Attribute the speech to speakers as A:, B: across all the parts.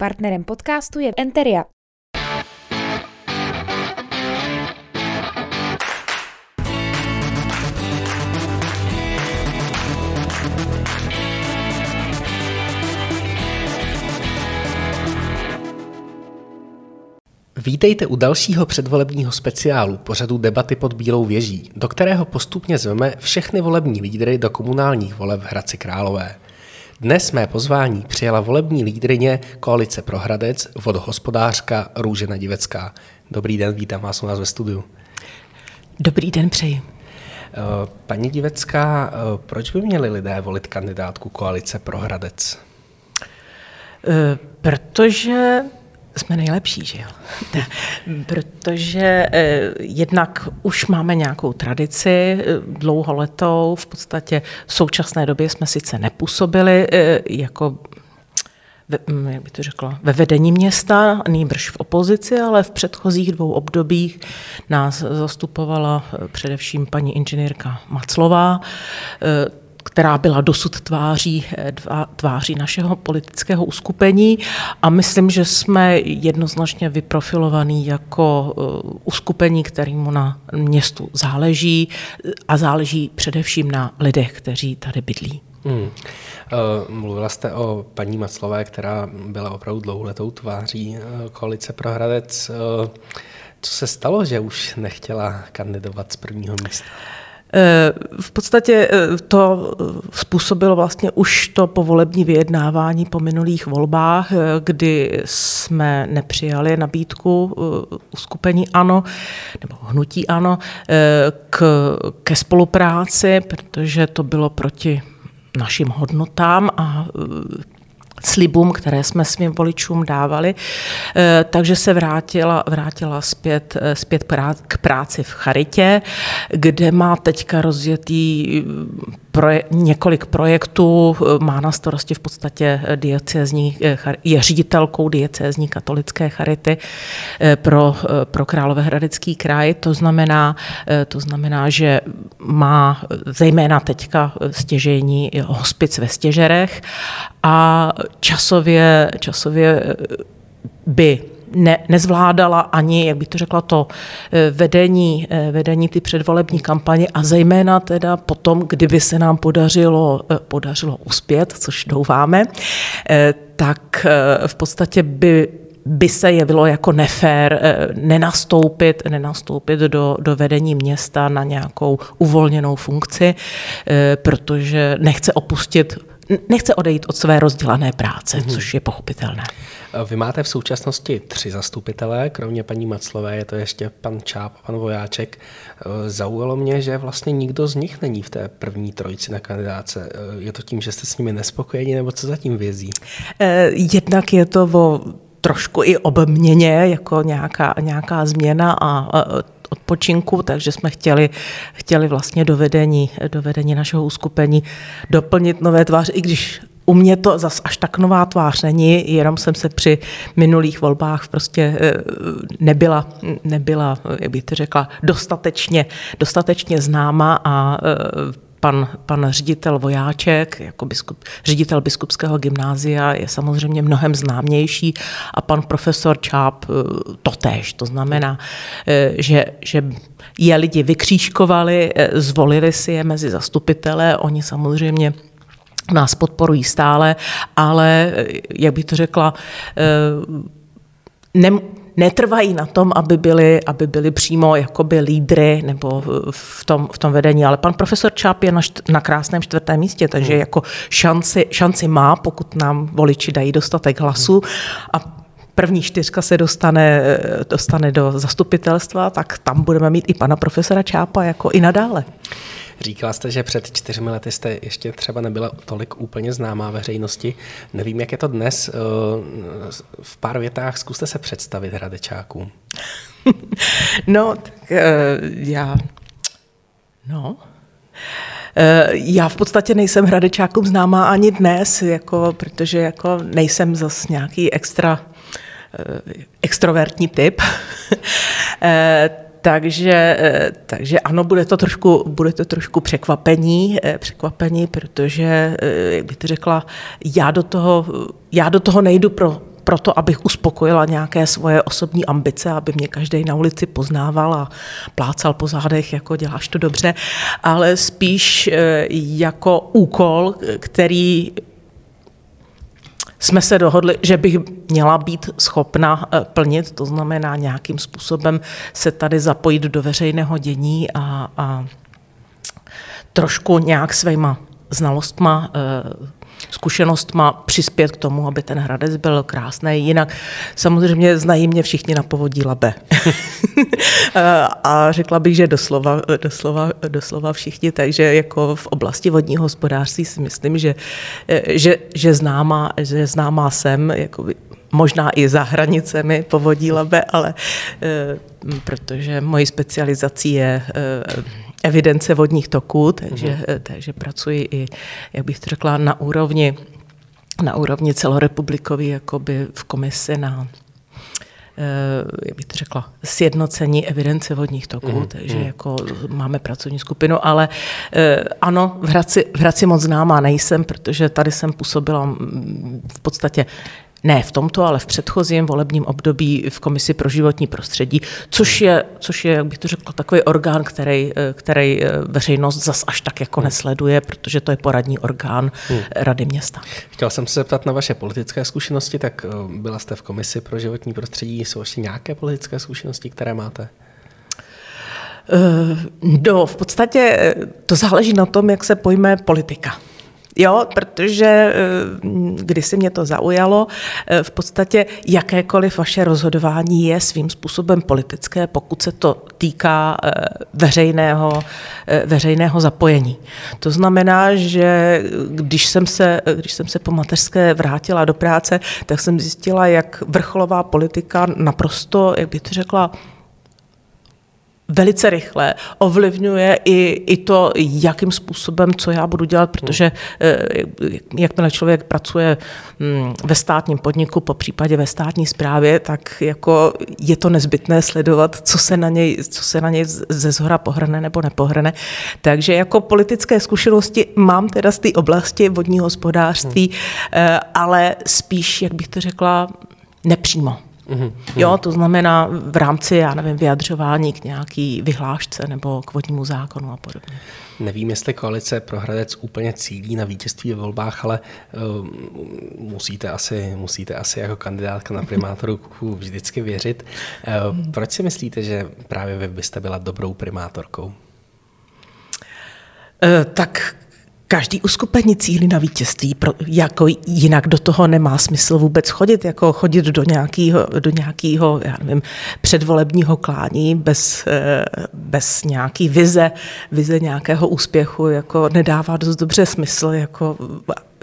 A: Partnerem podcastu je Enteria.
B: Vítejte u dalšího předvolebního speciálu pořadu Debaty pod Bílou věží, do kterého postupně zveme všechny volební lídry do komunálních voleb v Hradci Králové. Dnes mé pozvání přijala volební lídrině Koalice pro Hradec, vodohospodářka Růžena Divecká. Dobrý den, vítám vás u nás ve studiu.
C: Dobrý den, přeji.
B: Eh, paní Divecká, eh, proč by měli lidé volit kandidátku Koalice pro Hradec?
C: Eh, protože jsme nejlepší, že jo? Protože eh, jednak už máme nějakou tradici eh, dlouholetou, v podstatě v současné době jsme sice nepůsobili eh, jako hm, jak by to řekla, ve vedení města, nýbrž v opozici, ale v předchozích dvou obdobích nás zastupovala především paní inženýrka Maclová která byla dosud tváří, tváří našeho politického uskupení a myslím, že jsme jednoznačně vyprofilovaní jako uh, uskupení, kterému na městu záleží a záleží především na lidech, kteří tady bydlí. Hmm. Uh,
B: mluvila jste o paní Maclové, která byla opravdu dlouholetou tváří koalice pro Hradec. Co se stalo, že už nechtěla kandidovat z prvního místa?
C: Eh, v podstatě eh, to způsobilo vlastně už to povolební vyjednávání po minulých volbách, eh, kdy jsme nepřijali nabídku uskupení ANO nebo hnutí ANO k, ke spolupráci, protože to bylo proti našim hodnotám a slibům, které jsme svým voličům dávali, eh, takže se vrátila, vrátila zpět, eh, zpět k práci v Charitě, kde má teďka rozjetý proje, několik projektů, eh, má na starosti v podstatě diecézní, eh, je ředitelkou diecézní katolické charity eh, pro, pro Královéhradecký kraj. To znamená, to znamená, že má zejména teďka stěžení hospic ve stěžerech a časově, časově by ne, nezvládala ani, jak bych to řekla, to eh, vedení, eh, vedení ty předvolební kampaně a zejména teda potom, kdyby se nám podařilo, eh, podařilo uspět, což doufáme, tak v podstatě by by se jevilo jako nefér nenastoupit, nenastoupit do, do vedení města na nějakou uvolněnou funkci, protože nechce opustit nechce odejít od své rozdělané práce, mm-hmm. což je pochopitelné.
B: Vy máte v současnosti tři zastupitelé, kromě paní Maclové je to ještě pan Čáp a pan Vojáček. Zaujalo mě, že vlastně nikdo z nich není v té první trojici na kandidáce. Je to tím, že jste s nimi nespokojeni, nebo co zatím vězí?
C: Eh, jednak je to o trošku i obměně, jako nějaká, nějaká změna a odpočinku, takže jsme chtěli, chtěli vlastně do vedení, do vedení našeho uskupení doplnit nové tváře, i když u mě to zas až tak nová tvář není, jenom jsem se při minulých volbách prostě eh, nebyla, nebyla jak bych to řekla, dostatečně, dostatečně známa a eh, pan, pan ředitel Vojáček, jako biskup, ředitel biskupského gymnázia je samozřejmě mnohem známější a pan profesor Čáp eh, totéž. To znamená, eh, že, že je lidi vykřížkovali, eh, zvolili si je mezi zastupitele, oni samozřejmě nás podporují stále, ale, jak bych to řekla, ne, netrvají na tom, aby byli, aby byli přímo jakoby lídry nebo v tom, v tom vedení. Ale pan profesor Čáp je na, št, na krásném čtvrtém místě, takže hmm. jako šanci, šanci má, pokud nám voliči dají dostatek hlasů. A první čtyřka se dostane, dostane do zastupitelstva, tak tam budeme mít i pana profesora Čápa jako i nadále.
B: Říkala jste, že před čtyřmi lety jste ještě třeba nebyla tolik úplně známá veřejnosti. Nevím, jak je to dnes. Eh, v pár větách zkuste se představit hradečákům.
C: no, tak eh, já... No... Eh, já v podstatě nejsem hradečákům známá ani dnes, jako, protože jako nejsem zas nějaký extra extrovertní typ. Takže, eh, takže ano, bude to trošku, bude to trošku překvapení, eh, překvapení, protože, eh, jak bych to řekla, já do toho, já do toho nejdu pro proto, abych uspokojila nějaké svoje osobní ambice, aby mě každý na ulici poznával a plácal po zádech, jako děláš to dobře, ale spíš jako úkol, který jsme se dohodli, že bych měla být schopna eh, plnit, to znamená nějakým způsobem se tady zapojit do veřejného dění a, a trošku nějak svýma znalostma, eh, zkušenostma přispět k tomu, aby ten Hradec byl krásný. Jinak samozřejmě znají mě všichni na povodí Labe. a řekla bych, že doslova, doslova, doslova všichni, takže jako v oblasti vodního hospodářství si myslím, že, že, že, známá, že známá jsem, jako možná i za hranicemi povodí Labe, ale eh, protože mojí specializací je eh, evidence vodních toků, takže, mm-hmm. takže pracuji i, jak bych to řekla, na úrovni, na úrovni celorepublikový, jakoby v komisi na eh, jak bych to řekla, sjednocení evidence vodních toků, mm, takže mm. jako máme pracovní skupinu, ale eh, ano, v Hradci, v Hradci moc známá nejsem, protože tady jsem působila mm, v podstatě ne v tomto, ale v předchozím volebním období v Komisi pro životní prostředí, což je, což je jak bych to řekl, takový orgán, který, který eh, veřejnost zas až tak jako hmm. nesleduje, protože to je poradní orgán hmm. Rady města.
B: Chtěl jsem se zeptat na vaše politické zkušenosti, tak eh, byla jste v Komisi pro životní prostředí, jsou ještě nějaké politické zkušenosti, které máte?
C: Eh, no, v podstatě to záleží na tom, jak se pojme politika. Jo, protože eh, když si mě to zaujalo, eh, v podstatě jakékoliv vaše rozhodování je svým způsobem politické, pokud se to týká eh, veřejného, veřejného zapojení. To znamená, že když jsem, se, když jsem se po mateřské vrátila do práce, tak jsem zjistila, jak vrcholová politika naprosto, jak bych to řekla, velice rychle ovlivňuje i, i to, jakým způsobem, co já budu dělat, protože eh, jakmile člověk pracuje hm, ve státním podniku, po případě ve státní správě, tak jako je to nezbytné sledovat, co se na něj, co se na něj ze zhora pohrne nebo nepohrne. Takže jako politické zkušenosti mám teda z té oblasti vodního hospodářství, hmm. ale spíš, jak bych to řekla, nepřímo. Mm-hmm. Jo, to znamená v rámci, já nevím, vyjadřování k nějaký vyhlášce nebo k vodnímu zákonu a podobně.
B: Nevím, jestli koalice pro Hradec úplně cílí na vítězství ve volbách, ale uh, musíte, asi, musíte asi jako kandidátka na primátorku vždycky věřit. Uh, proč si myslíte, že právě vy byste byla dobrou primátorkou? Uh,
C: tak každý uskupení cílí na vítězství, jako jinak do toho nemá smysl vůbec chodit, jako chodit do nějakého, do nějakého já nevím, předvolebního klání bez, eh, bez nějaký vize, vize nějakého úspěchu, jako nedává dost dobře smysl, jako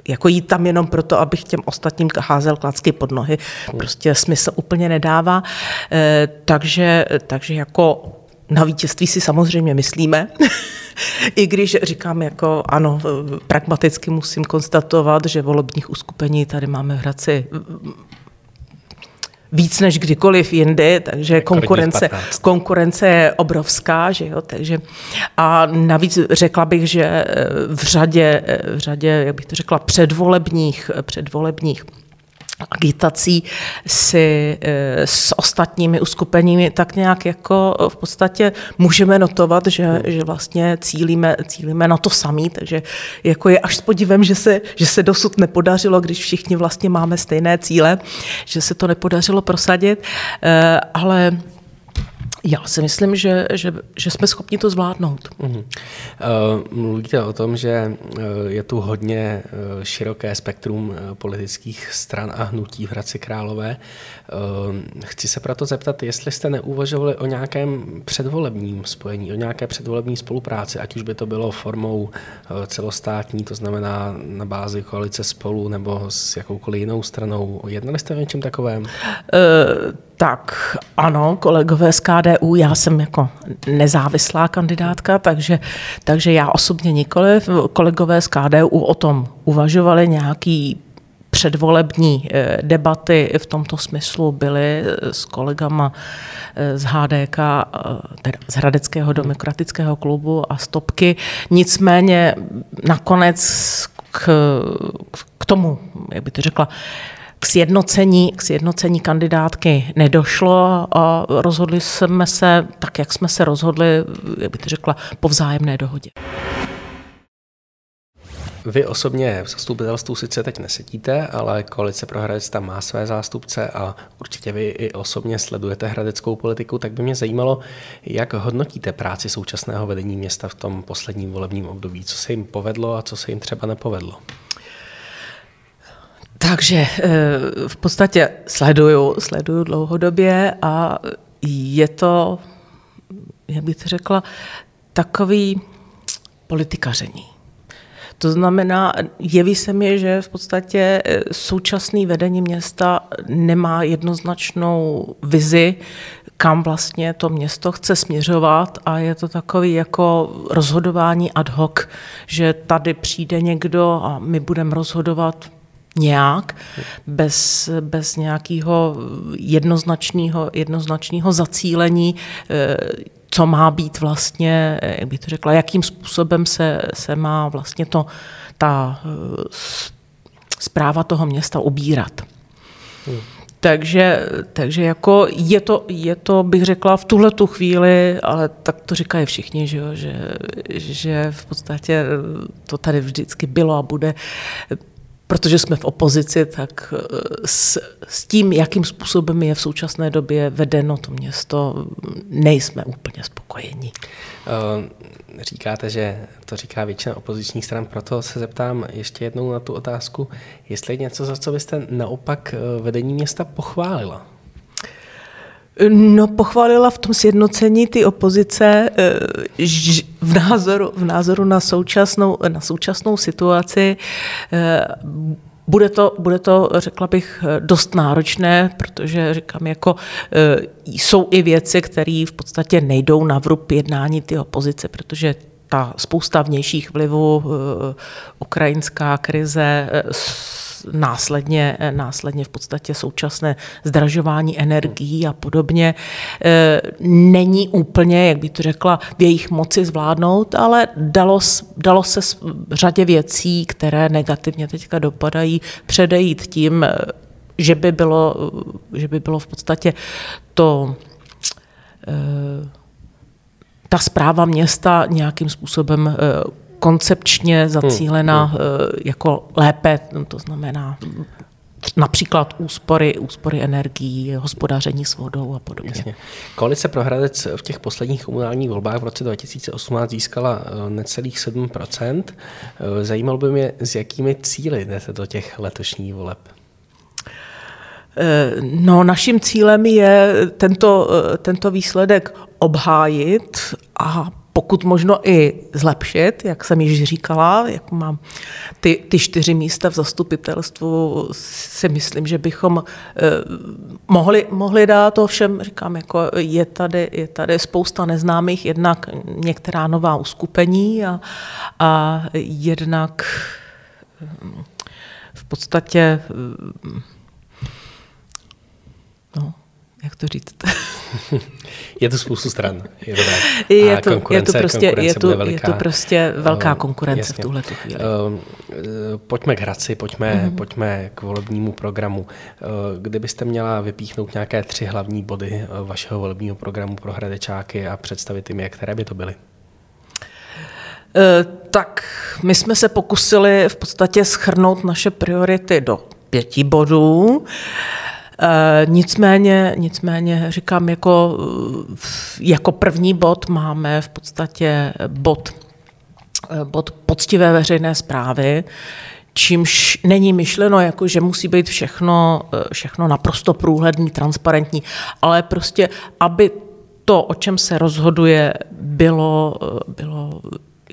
C: jako jít tam jenom proto, abych těm ostatním házel klacky pod nohy, prostě smysl úplně nedává. Eh, takže, takže jako na vítězství si samozřejmě myslíme, i když říkám jako ano, pragmaticky musím konstatovat, že volebních uskupení tady máme v Hradci víc než kdykoliv jindy, takže konkurence, konkurence je obrovská, že jo, takže a navíc řekla bych, že v řadě, v řadě, jak bych to řekla, předvolebních, předvolebních agitací si eh, s ostatními uskupeními tak nějak jako v podstatě můžeme notovat, že, že vlastně cílíme, cílíme na to samý, takže jako je až s podívem, že se, že se dosud nepodařilo, když všichni vlastně máme stejné cíle, že se to nepodařilo prosadit, eh, ale já si myslím, že, že, že jsme schopni to zvládnout. Uh-huh.
B: Uh, mluvíte o tom, že uh, je tu hodně uh, široké spektrum politických stran a hnutí v Hradci Králové. Chci se proto zeptat, jestli jste neuvažovali o nějakém předvolebním spojení, o nějaké předvolební spolupráci, ať už by to bylo formou celostátní, to znamená na bázi koalice spolu nebo s jakoukoliv jinou stranou. Jednali jste o něčem takovém? Uh,
C: tak ano, kolegové z KDU, já jsem jako nezávislá kandidátka, takže, takže já osobně nikoliv. Kolegové z KDU o tom uvažovali nějaký předvolební eh, debaty v tomto smyslu byly eh, s kolegama eh, z HDK, teda z Hradeckého demokratického klubu a Stopky. Nicméně nakonec k, k tomu, jak by to řekla, k sjednocení, k sjednocení kandidátky nedošlo a rozhodli jsme se tak, jak jsme se rozhodli, jak bych to řekla, po vzájemné dohodě.
B: Vy osobně v zastupitelstvu sice teď nesedíte, ale koalice pro Hradec tam má své zástupce a určitě vy i osobně sledujete hradeckou politiku, tak by mě zajímalo, jak hodnotíte práci současného vedení města v tom posledním volebním období, co se jim povedlo a co se jim třeba nepovedlo.
C: Takže eh, v podstatě sleduju, sleduju dlouhodobě a je to, jak bych to řekla, takový politikaření. To znamená, jeví se mi, že v podstatě eh, současný vedení města nemá jednoznačnou vizi, kam vlastně to město chce směřovat a je to takový jako rozhodování ad hoc, že tady přijde někdo a my budeme rozhodovat nějak, bez, bez nějakého jednoznačného, jednoznačného zacílení, eh, co má být vlastně, jak bych to řekla, jakým způsobem se, se má vlastně to, ta zpráva toho města ubírat. Hmm. Takže, takže jako je to, je to, bych řekla, v tuhle tu chvíli, ale tak to říkají všichni, že, jo, že, že v podstatě to tady vždycky bylo a bude protože jsme v opozici, tak eh, s, s tím, jakým způsobem je v současné době vedeno to město, nejsme úplně spokojeni.
B: Eh, říkáte, že to říká většina opozičních stran, proto se zeptám ještě jednou na tu otázku, jestli je něco, za co byste naopak eh, vedení města pochválila?
C: No, pochválila v tom sjednocení ty opozice v názoru, v názoru na, současnou, na současnou situaci. Bude to, bude to, řekla bych, dost náročné, protože říkám, jako jsou i věci, které v podstatě nejdou na vrub jednání ty opozice, protože ta spousta vnějších vlivů, ukrajinská krize, následně, následně v podstatě současné zdražování energií a podobně. E, není úplně, jak by to řekla, v jejich moci zvládnout, ale dalo, dalo se řadě věcí, které negativně teďka dopadají, předejít tím, e, že by bylo, že by bylo v podstatě to ta zpráva města nějakým způsobem koncepčně zacílena hmm, hmm. jako lépe, to znamená například úspory, úspory energií, hospodaření s vodou a podobně. Jasně.
B: Koalice pro Hradec v těch posledních komunálních volbách v roce 2018 získala eh, necelých 7 eh, Zajímalo by mě, s jakými cíly jdete do těch letošních voleb?
C: No, naším cílem je tento, tento výsledek obhájit a pokud možno i zlepšit, jak jsem již říkala, jak mám ty, ty čtyři místa v zastupitelstvu, si myslím, že bychom eh, mohli, mohli dát to všem, říkám, jako je tady, je tady spousta neznámých, jednak některá nová uskupení a, a jednak eh, v podstatě eh, jak to říct?
B: je to spoustu stran. Je to,
C: tak. Je to, je to prostě, je to, je to prostě velká uh, konkurence jasně. v tuhle chvíli. Uh,
B: pojďme k Hradci, pojďme, uh-huh. pojďme k volebnímu programu. Uh, kdybyste měla vypíchnout nějaké tři hlavní body vašeho volebního programu pro Hradečáky a představit jim je, které by to byly?
C: Tak my jsme se pokusili v podstatě schrnout naše priority do pěti bodů. E, nicméně, nicméně říkám, jako, jako první bod máme v podstatě bod, e, bod poctivé veřejné zprávy, čímž není myšleno, jako, že musí být všechno, všechno naprosto průhledný, transparentní, ale prostě, aby to, o čem se rozhoduje, bylo, bylo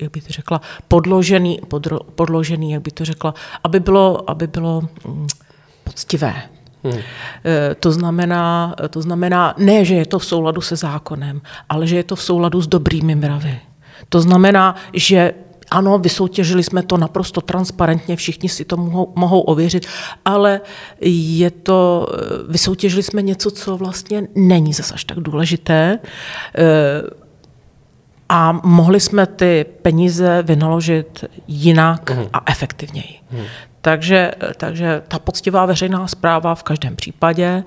C: jak by to řekla, podložený, podro, podložený, jak by to řekla, aby bylo, aby bylo mm, poctivé. Hmm. To, znamená, to znamená ne, že je to v souladu se zákonem, ale že je to v souladu s dobrými mravy. To znamená, že ano, vysoutěžili jsme to naprosto transparentně, všichni si to mohou, mohou ověřit, ale je to, vysoutěžili jsme něco, co vlastně není zase až tak důležité eh, a mohli jsme ty peníze vynaložit jinak hmm. a efektivněji. Hmm. Takže, takže ta poctivá veřejná zpráva v každém případě,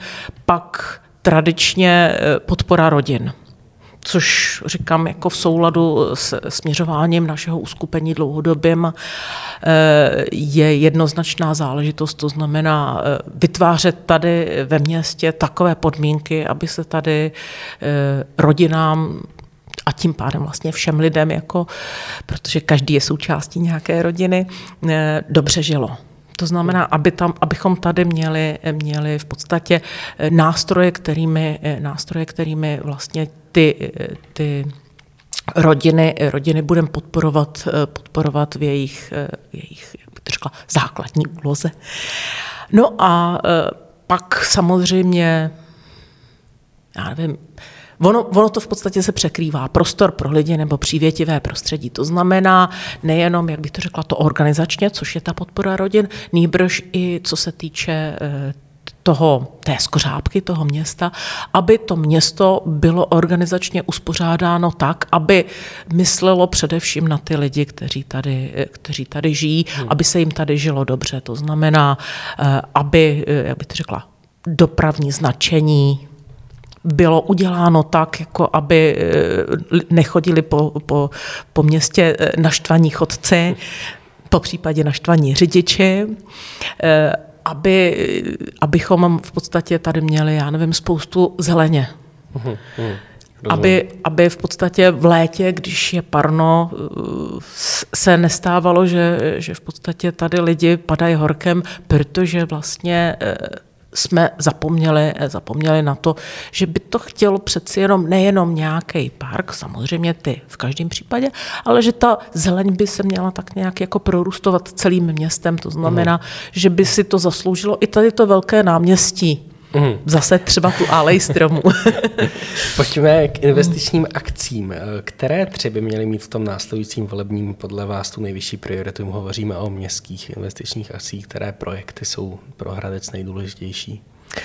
C: pak tradičně eh, podpora rodin což říkám jako v souladu s směřováním našeho uskupení dlouhodobým, eh, je jednoznačná záležitost, to znamená eh, vytvářet tady ve městě takové podmínky, aby se tady rodinám a tím pádem vlastně všem lidem, jako, protože každý je součástí nějaké rodiny, dobře žilo. To znamená, aby tam, abychom tady měli, měli v podstatě eh, nástroje, kterými, eh, nástroje, kterými vlastně ty, eh, ty rodiny, rodiny budeme podporovat, podporovat v jejich, jejich jak bych to řekla, základní úloze. No a pak samozřejmě, já nevím, Ono, ono to v podstatě se překrývá. Prostor pro lidi nebo přívětivé prostředí. To znamená nejenom, jak bych to řekla, to organizačně, což je ta podpora rodin, nýbrž i co se týče eh, toho, té skořápky toho města, aby to město bylo organizačně uspořádáno tak, aby myslelo především na ty lidi, kteří tady, eh, kteří tady žijí, hmm. aby se jim tady žilo dobře. To znamená, eh, aby, jak bych to řekla, dopravní značení, bylo uděláno tak, jako aby eh, nechodili po, po, po městě eh, naštvaní chodci, po případě naštvaní řidiči, eh, aby, abychom v podstatě tady měli, já nevím, spoustu zeleně. Uhum, uhum. Aby, aby v podstatě v létě, když je parno, se nestávalo, že, že v podstatě tady lidi padají horkem, protože vlastně jsme zapomněli, zapomněli na to, že by to chtělo přeci jenom nejenom nějaký park, samozřejmě ty v každém případě, ale že ta zeleň by se měla tak nějak jako prorůstovat celým městem. To znamená, mm. že by si to zasloužilo i tady to velké náměstí. Mm. Zase třeba tu alej stromů.
B: Pojďme k investičním akcím. Které tři by měly mít v tom následujícím volebním podle vás tu nejvyšší prioritu? Hovoříme o městských investičních akcích. Které projekty jsou pro Hradec nejdůležitější?
C: Eh,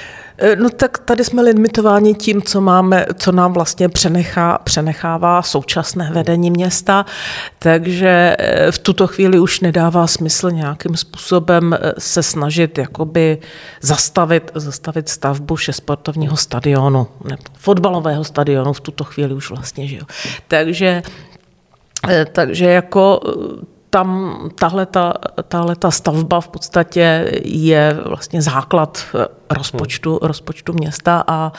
C: no tak tady jsme limitováni tím, co, máme, co nám vlastně přenechá, přenechává současné vedení města, takže eh, v tuto chvíli už nedává smysl nějakým způsobem eh, se snažit jakoby zastavit, zastavit stavbu šesportovního stadionu nebo fotbalového stadionu v tuto chvíli už vlastně, že jo. Takže takže jako tam tahle ta, tahle ta stavba v podstatě je vlastně základ eh, rozpočtu, hmm. rozpočtu města a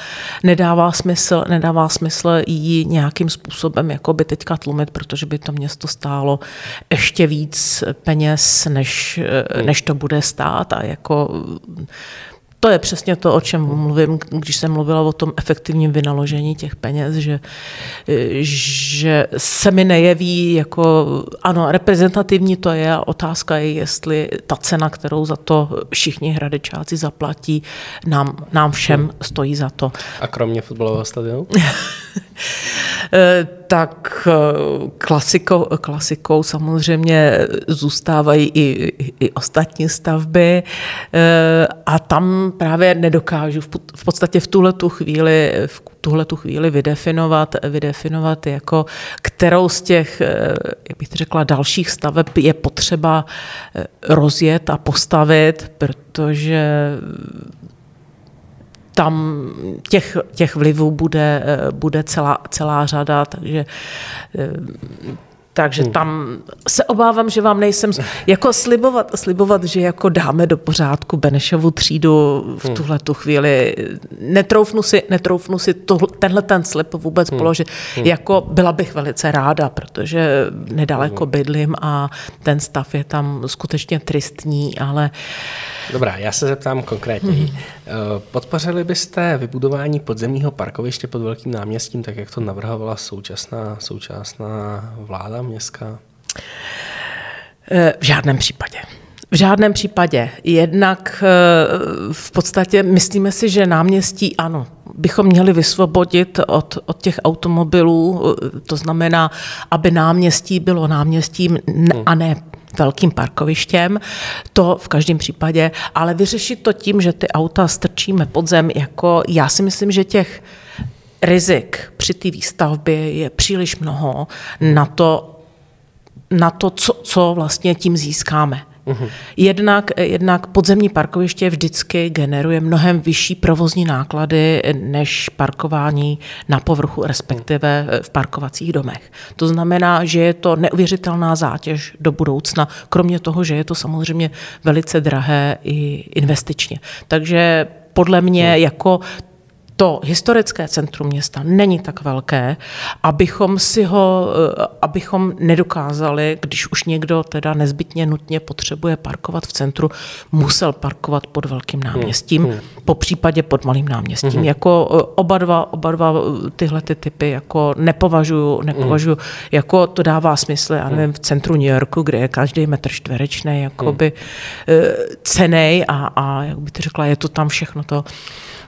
C: nedává smysl, nedává smysl ji nějakým způsobem jako by teďka tlumit, protože by to město stálo ještě víc peněz, než, eh, hmm. než to bude stát a jako to je přesně to, o čem mluvím, když jsem mluvila o tom efektivním vynaložení těch peněz, že, že se mi nejeví jako, ano, reprezentativní to je a otázka je, jestli ta cena, kterou za to všichni hradečáci zaplatí, nám, nám všem stojí za to.
B: A kromě fotbalového stadionu?
C: Eh, tak eh, klasikou, klasikou samozřejmě zůstávají i, i ostatní stavby eh, a tam právě nedokážu v podstatě v tuhle tu chvíli, v tuhle tu chvíli vydefinovat, vydefinovat jako kterou z těch, jak bych řekla, dalších staveb je potřeba rozjet a postavit, protože tam těch, těch vlivů bude, eh, bude celá, celá řada, takže eh, takže hmm. tam se obávám, že vám nejsem jako slibovat, slibovat, že jako dáme do pořádku Benešovu třídu v hmm. tuhle tu chvíli. Netroufnu si, netroufnu si to, tenhle ten slib vůbec hmm. položit. Hmm. Jako byla bych velice ráda, protože nedaleko bydlím a ten stav je tam skutečně tristní, ale
B: Dobrá, já se zeptám konkrétně. Hmm. Podpořili byste vybudování podzemního parkoviště pod Velkým náměstím, tak jak to navrhovala současná, současná vláda městská?
C: Eh, v žádném případě. V žádném případě. Jednak eh, v podstatě myslíme si, že náměstí ano, bychom měli vysvobodit od, od těch automobilů, to znamená, aby náměstí bylo náměstím a ne velkým parkovištěm, to v každém případě, ale vyřešit to tím, že ty auta strčíme pod zem, jako já si myslím, že těch rizik při té výstavbě je příliš mnoho na to, na to co, co vlastně tím získáme. Uh-huh. Jednak, jednak podzemní parkoviště vždycky generuje mnohem vyšší provozní náklady než parkování na povrchu, respektive v parkovacích domech. To znamená, že je to neuvěřitelná zátěž do budoucna, kromě toho, že je to samozřejmě velice drahé i investičně. Takže podle mě jako to historické centrum města není tak velké, abychom si ho, eh, abychom nedokázali, když už někdo teda nezbytně nutně potřebuje parkovat v centru, musel parkovat pod velkým hmm, náměstím, hmm. po případě pod malým náměstím. Hmm. Jako eh, oba dva, oba dva eh, tyhle ty typy jako nepovažuju, nepovažuju, hmm. jako to dává smysl, já nevím, v centru New Yorku, kde je každý metr čtverečný jakoby hmm. cenej a, a jak by to řekla, je to tam všechno to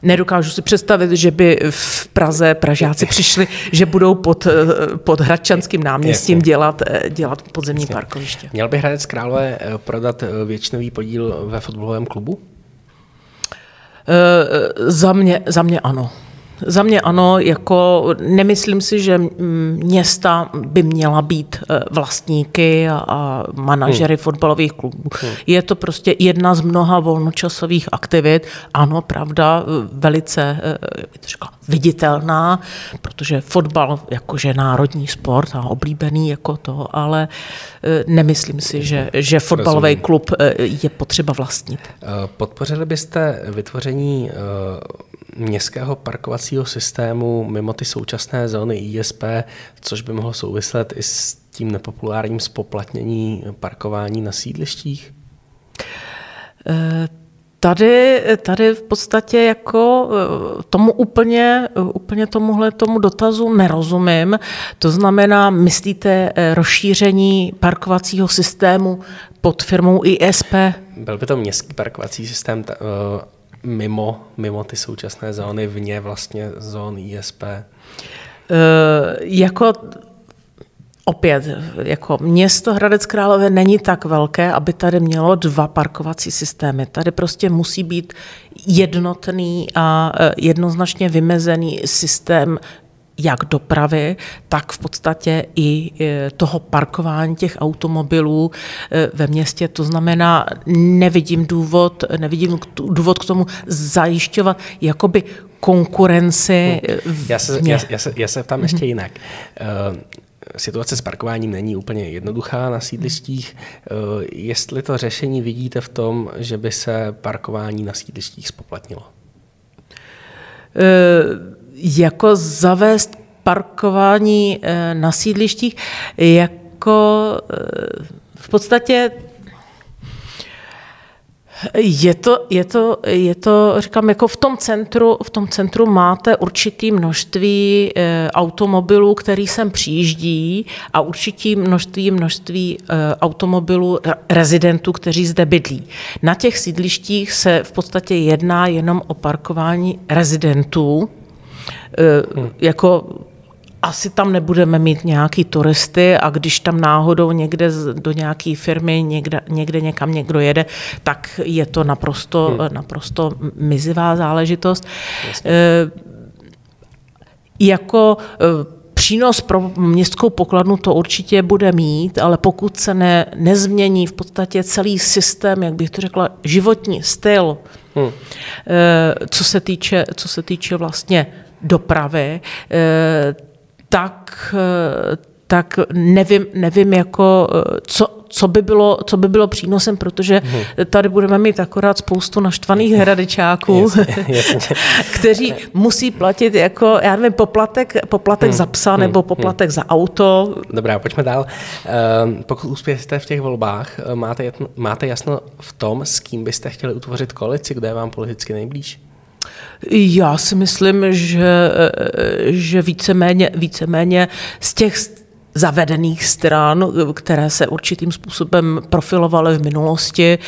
C: Nedokážu si představit, že by v Praze Pražáci přišli, že budou pod, pod Hradčanským náměstím dělat, dělat podzemní Jasně. parkoviště.
B: Měl by Hradec Králové eh, prodat eh, většinový podíl ve fotbalovém klubu?
C: E, za, mě, za mě ano. Za mě ano, jako nemyslím si, že města by měla být e, vlastníky a manažery hmm. fotbalových klubů. Hmm. Je to prostě jedna z mnoha volnočasových aktivit. Ano, pravda, velice, e, jak bych to řekla, viditelná, protože fotbal jakože národní sport a oblíbený jako to, ale e, nemyslím si, že, že fotbalový klub je potřeba vlastnit.
B: Podpořili byste vytvoření městského parkovacího systému mimo ty současné zóny ISP, což by mohlo souviset i s tím nepopulárním spoplatnění parkování na sídlištích?
C: Tady, tady v podstatě jako eh, tomu úplně, úplně tomuhle tomu dotazu nerozumím. To znamená, myslíte eh, rozšíření parkovacího systému pod firmou ISP?
B: Byl by to městský parkovací systém, mimo, mimo ty současné zóny, vně vlastně zón ISP? Uh,
C: eh, jako Opět, jako město Hradec Králové není tak velké, aby tady mělo dva parkovací systémy. Tady prostě musí být jednotný a eh, jednoznačně vymezený systém jak dopravy, tak v podstatě i e, toho parkování těch automobilů e, ve městě. To znamená, nevidím důvod, nevidím důvod k tomu zajišťovat jakoby konkurenci.
B: Hmm. Já se, já, já, se, já se ptám ještě mhm. jinak. Situace s parkováním není úplně jednoduchá na sídlištích. Jestli to řešení vidíte v tom, že by se parkování na sídlištích spoplatnilo?
C: Uh jako zavést parkování eh, na sídlištích jako eh, v podstatě je to, je to, je to, říkám, jako v tom centru, v tom centru máte určitý množství e, automobilů, který sem přijíždí a určitý množství, množství e, automobilů rezidentů, kteří zde bydlí. Na těch sídlištích se v podstatě jedná jenom o parkování rezidentů, Hmm. Jako asi tam nebudeme mít nějaký turisty a když tam náhodou někde do nějaké firmy někde, někde někam někdo jede, tak je to naprosto, hmm. naprosto mizivá záležitost. Jasně. E, jako e, Přínos pro městskou pokladnu to určitě bude mít, ale pokud se ne, nezmění v podstatě celý systém, jak bych to řekla, životní styl, hmm. co, se týče, co se týče vlastně dopravy, eh, tak, eh, tak nevím, nevím jako, eh, co, co by, bylo, co by bylo přínosem, protože hmm. tady budeme mít akorát spoustu naštvaných hradečáků, kteří musí platit jako, já nevím, poplatek, poplatek hmm. za psa hmm. nebo poplatek hmm. za auto.
B: Dobrá, pojďme dál. Uh, pokud uspějete v těch volbách, máte, máte jasno v tom, s kým byste chtěli utvořit koalici, kde je vám politicky nejblíž?
C: Já si myslím, že, že víceméně, víceméně z těch zavedených stran, které se určitým způsobem profilovaly v minulosti.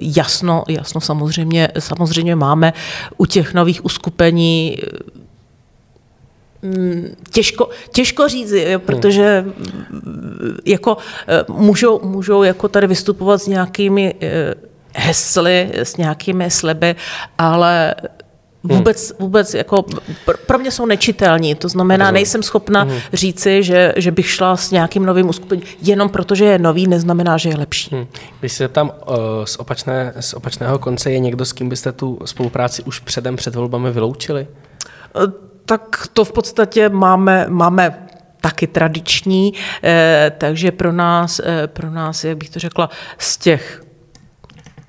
C: Jasno, jasno samozřejmě, samozřejmě máme u těch nových uskupení mm, Těžko, těžko říct, protože jako můžou, můžou jako tady vystupovat s nějakými hesly, s nějakými sliby, ale vůbec, vůbec jako, pro mě jsou nečitelní, to znamená, nejsem schopna hmm. říci, že, že bych šla s nějakým novým uskupením, jenom protože je nový, neznamená, že je lepší. Hmm.
B: Když se tam uh, z, opačné, z opačného konce je někdo, s kým byste tu spolupráci už předem před volbami vyloučili?
C: Uh, tak to v podstatě máme, máme taky tradiční, eh, takže pro nás, eh, pro nás, jak bych to řekla, z těch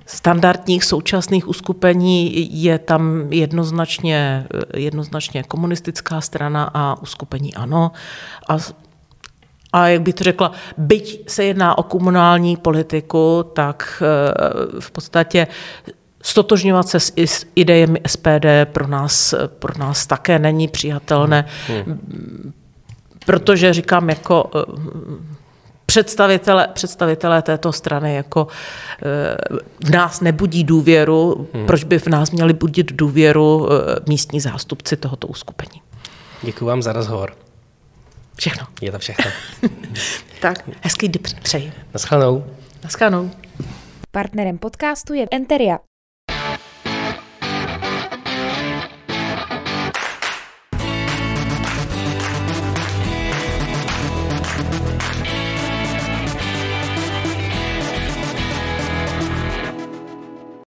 C: standardních současných uskupení je tam jednoznačně, jednoznačně komunistická strana a uskupení ano. A, a jak bych to řekla, byť se jedná o komunální politiku, tak eh, v podstatě stotožňovat se s idejemi SPD pro nás, pro nás také není přijatelné, hmm. protože říkám, jako představitele, představitelé této strany jako eh, v nás nebudí důvěru, hmm. proč by v nás měli budit důvěru eh, místní zástupci tohoto uskupení.
B: Děkuji vám za rozhovor.
C: Všechno.
B: Je to všechno.
C: tak, hezký den přeji.
B: Naschledanou.
C: Naschledanou.
A: Partnerem podcastu je Enteria.